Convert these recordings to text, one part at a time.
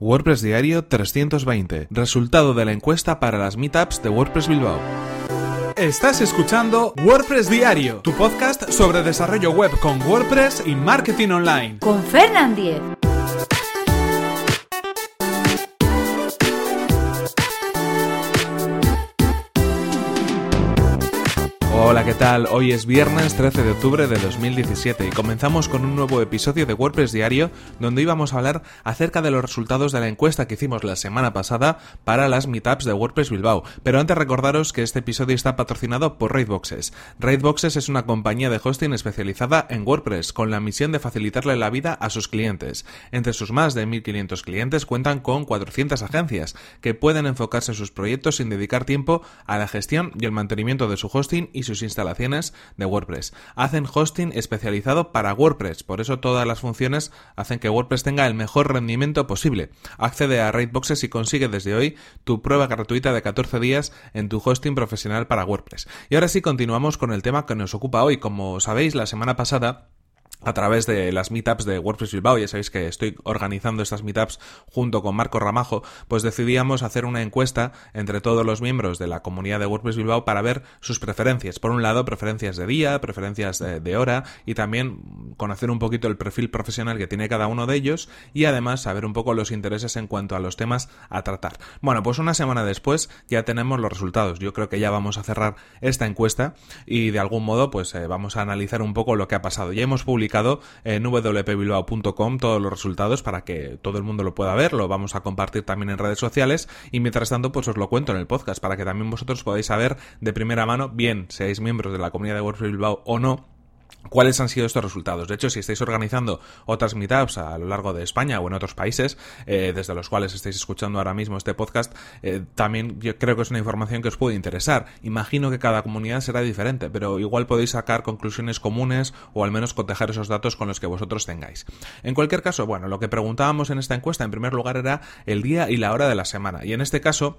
WordPress Diario 320. Resultado de la encuesta para las meetups de WordPress Bilbao. Estás escuchando WordPress Diario, tu podcast sobre desarrollo web con WordPress y marketing online. Con Fernand Diez. Hola, ¿qué tal? Hoy es viernes 13 de octubre de 2017 y comenzamos con un nuevo episodio de WordPress Diario donde íbamos a hablar acerca de los resultados de la encuesta que hicimos la semana pasada para las meetups de WordPress Bilbao. Pero antes recordaros que este episodio está patrocinado por Raidboxes. Raidboxes es una compañía de hosting especializada en WordPress con la misión de facilitarle la vida a sus clientes. Entre sus más de 1500 clientes cuentan con 400 agencias que pueden enfocarse en sus proyectos sin dedicar tiempo a la gestión y el mantenimiento de su hosting y sus instalaciones de WordPress. Hacen hosting especializado para WordPress, por eso todas las funciones hacen que WordPress tenga el mejor rendimiento posible. Accede a Raidboxes y consigue desde hoy tu prueba gratuita de 14 días en tu hosting profesional para WordPress. Y ahora sí continuamos con el tema que nos ocupa hoy. Como sabéis, la semana pasada a través de las meetups de WordPress Bilbao, ya sabéis que estoy organizando estas meetups junto con Marco Ramajo, pues decidíamos hacer una encuesta entre todos los miembros de la comunidad de WordPress Bilbao para ver sus preferencias. Por un lado, preferencias de día, preferencias de, hora y también conocer un poquito el perfil profesional que tiene cada uno de ellos y además saber un poco los intereses en cuanto a los temas a tratar. Bueno, pues una semana después ya tenemos los resultados. Yo creo que ya vamos a cerrar esta encuesta y de algún modo pues eh, vamos a analizar un poco lo que ha pasado. Ya hemos publicado en wpbilbao.com todos los resultados para que todo el mundo lo pueda ver, lo vamos a compartir también en redes sociales. Y mientras tanto pues os lo cuento en el podcast para que también vosotros podáis saber de primera mano, bien seáis miembros de la comunidad de WordPress Bilbao o no, ¿Cuáles han sido estos resultados? De hecho, si estáis organizando otras meetups a lo largo de España o en otros países, eh, desde los cuales estáis escuchando ahora mismo este podcast, eh, también yo creo que es una información que os puede interesar. Imagino que cada comunidad será diferente, pero igual podéis sacar conclusiones comunes o al menos cotejar esos datos con los que vosotros tengáis. En cualquier caso, bueno, lo que preguntábamos en esta encuesta en primer lugar era el día y la hora de la semana. Y en este caso,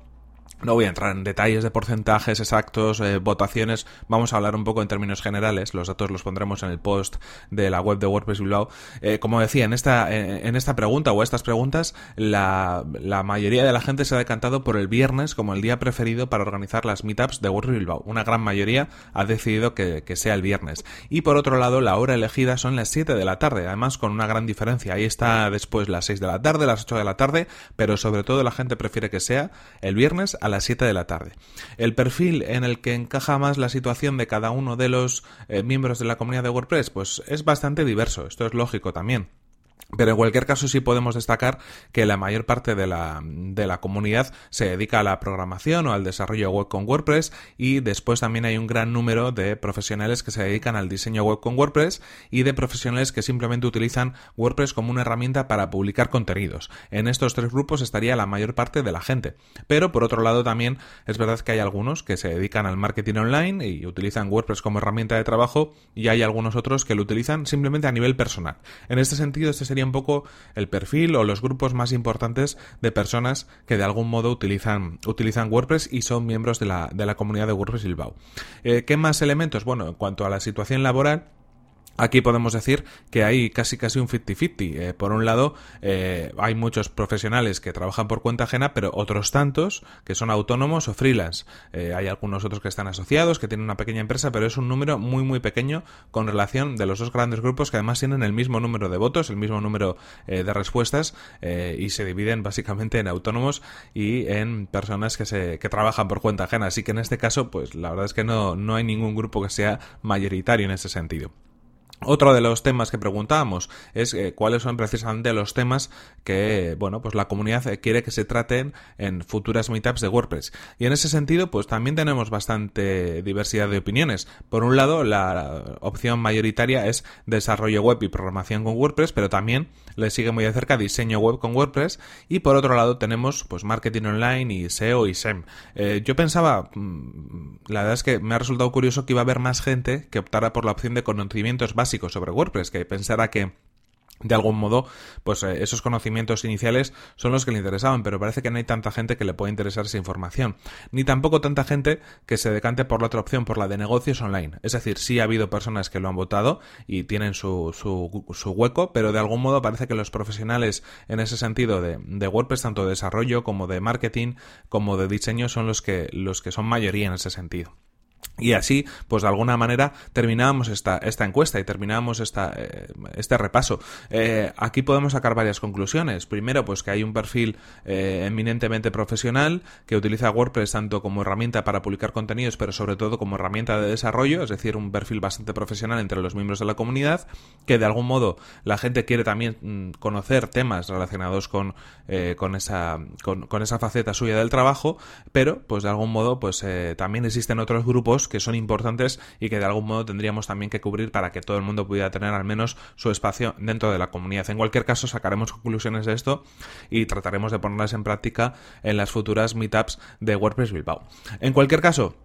no voy a entrar en detalles de porcentajes exactos, eh, votaciones, vamos a hablar un poco en términos generales, los datos los pondremos en el post de la web de WordPress Bilbao. Eh, como decía, en esta, en esta pregunta o estas preguntas, la, la, mayoría de la gente se ha decantado por el viernes como el día preferido para organizar las meetups de WordPress Bilbao. Una gran mayoría ha decidido que, que sea el viernes. Y por otro lado, la hora elegida son las 7 de la tarde, además con una gran diferencia. Ahí está después las 6 de la tarde, las 8 de la tarde, pero sobre todo la gente prefiere que sea el viernes las 7 de la tarde. El perfil en el que encaja más la situación de cada uno de los eh, miembros de la comunidad de WordPress, pues es bastante diverso, esto es lógico también. Pero en cualquier caso sí podemos destacar que la mayor parte de la, de la, comunidad se dedica a la programación o al desarrollo web con WordPress y después también hay un gran número de profesionales que se dedican al diseño web con WordPress y de profesionales que simplemente utilizan WordPress como una herramienta para publicar contenidos. En estos tres grupos estaría la mayor parte de la gente. Pero por otro lado también es verdad que hay algunos que se dedican al marketing online y utilizan WordPress como herramienta de trabajo y hay algunos otros que lo utilizan simplemente a nivel personal. En este sentido, este sería un poco el perfil o los grupos más importantes de personas que de algún modo utilizan, utilizan WordPress y son miembros de la, de la comunidad de WordPress Bilbao. Eh, ¿Qué más elementos? Bueno, en cuanto a la situación laboral, Aquí podemos decir que hay casi casi un 50-50. Eh, por un lado, eh, hay muchos profesionales que trabajan por cuenta ajena, pero otros tantos que son autónomos o freelance. Eh, hay algunos otros que están asociados, que tienen una pequeña empresa, pero es un número muy muy pequeño con relación de los dos grandes grupos que además tienen el mismo número de votos, el mismo número de respuestas y se dividen básicamente en autónomos y en personas que se que trabajan por cuenta ajena. Así que en este caso, pues la verdad es que no, no hay ningún grupo que sea mayoritario en ese sentido. Otro de los temas que preguntábamos es eh, cuáles son precisamente los temas que, bueno, pues la comunidad quiere que se traten en futuras meetups de WordPress. Y en ese sentido, pues también tenemos bastante diversidad de opiniones. Por un lado, la opción mayoritaria es desarrollo web y programación con WordPress, pero también le sigue muy de cerca diseño web con WordPress. Y por otro lado, tenemos pues marketing online y SEO y SEM. Eh, yo pensaba, mm, la verdad es que me ha resultado curioso que iba a haber más gente que optara por la opción de conocimientos básicos sobre WordPress, que pensara que de algún modo, pues eh, esos conocimientos iniciales son los que le interesaban, pero parece que no hay tanta gente que le pueda interesar esa información, ni tampoco tanta gente que se decante por la otra opción, por la de negocios online. Es decir, sí ha habido personas que lo han votado y tienen su, su, su hueco, pero de algún modo parece que los profesionales en ese sentido de, de, WordPress, tanto de desarrollo como de marketing, como de diseño, son los que, los que son mayoría en ese sentido. Y así, pues de alguna manera terminábamos esta, esta encuesta y terminábamos esta, eh, este repaso. Eh, aquí podemos sacar varias conclusiones. Primero, pues que hay un perfil eh, eminentemente profesional que utiliza WordPress tanto como herramienta para publicar contenidos, pero sobre todo como herramienta de desarrollo, es decir, un perfil bastante profesional entre los miembros de la comunidad, que de algún modo la gente quiere también mm, conocer temas relacionados con, con, esa, con, con, esa faceta suya del trabajo, pero pues de algún modo pues también existen otros que son importantes y que de algún modo tendríamos también que cubrir para que todo el mundo pudiera tener al menos su espacio dentro de la comunidad. En cualquier caso, sacaremos conclusiones de esto y trataremos de ponerlas en práctica en las futuras meetups de WordPress Bilbao. En cualquier caso,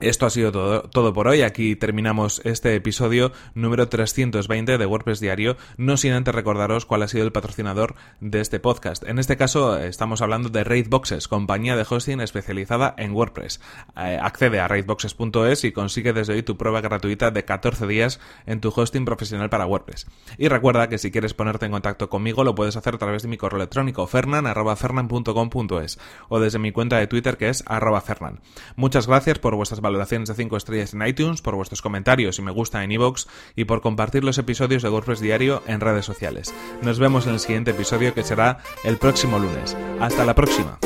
esto ha sido todo, todo, por hoy. Aquí terminamos este episodio número 320 de WordPress Diario, no sin antes recordaros cuál ha sido el patrocinador de este podcast. En este caso estamos hablando de Raidboxes, compañía de hosting especializada en WordPress. Eh, accede a raidboxes.es y consigue desde hoy tu prueba gratuita de 14 días en tu hosting profesional para WordPress. Y recuerda que si quieres ponerte en contacto conmigo lo puedes hacer a través de mi correo electrónico fernan.fernan.com.es o desde mi cuenta de Twitter que es fernan. Muchas gracias por vuestras valoraciones de 5 estrellas en iTunes, por vuestros comentarios y me gusta en iVoox y por compartir los episodios de WordPress Diario en redes sociales. Nos vemos en el siguiente episodio que será el próximo lunes. Hasta la próxima.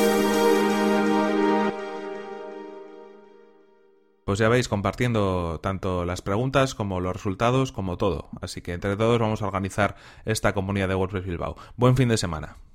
pues ya veis compartiendo tanto las preguntas como los resultados como todo. Así que entre todos vamos a organizar esta comunidad de WordPress Bilbao. Buen fin de semana.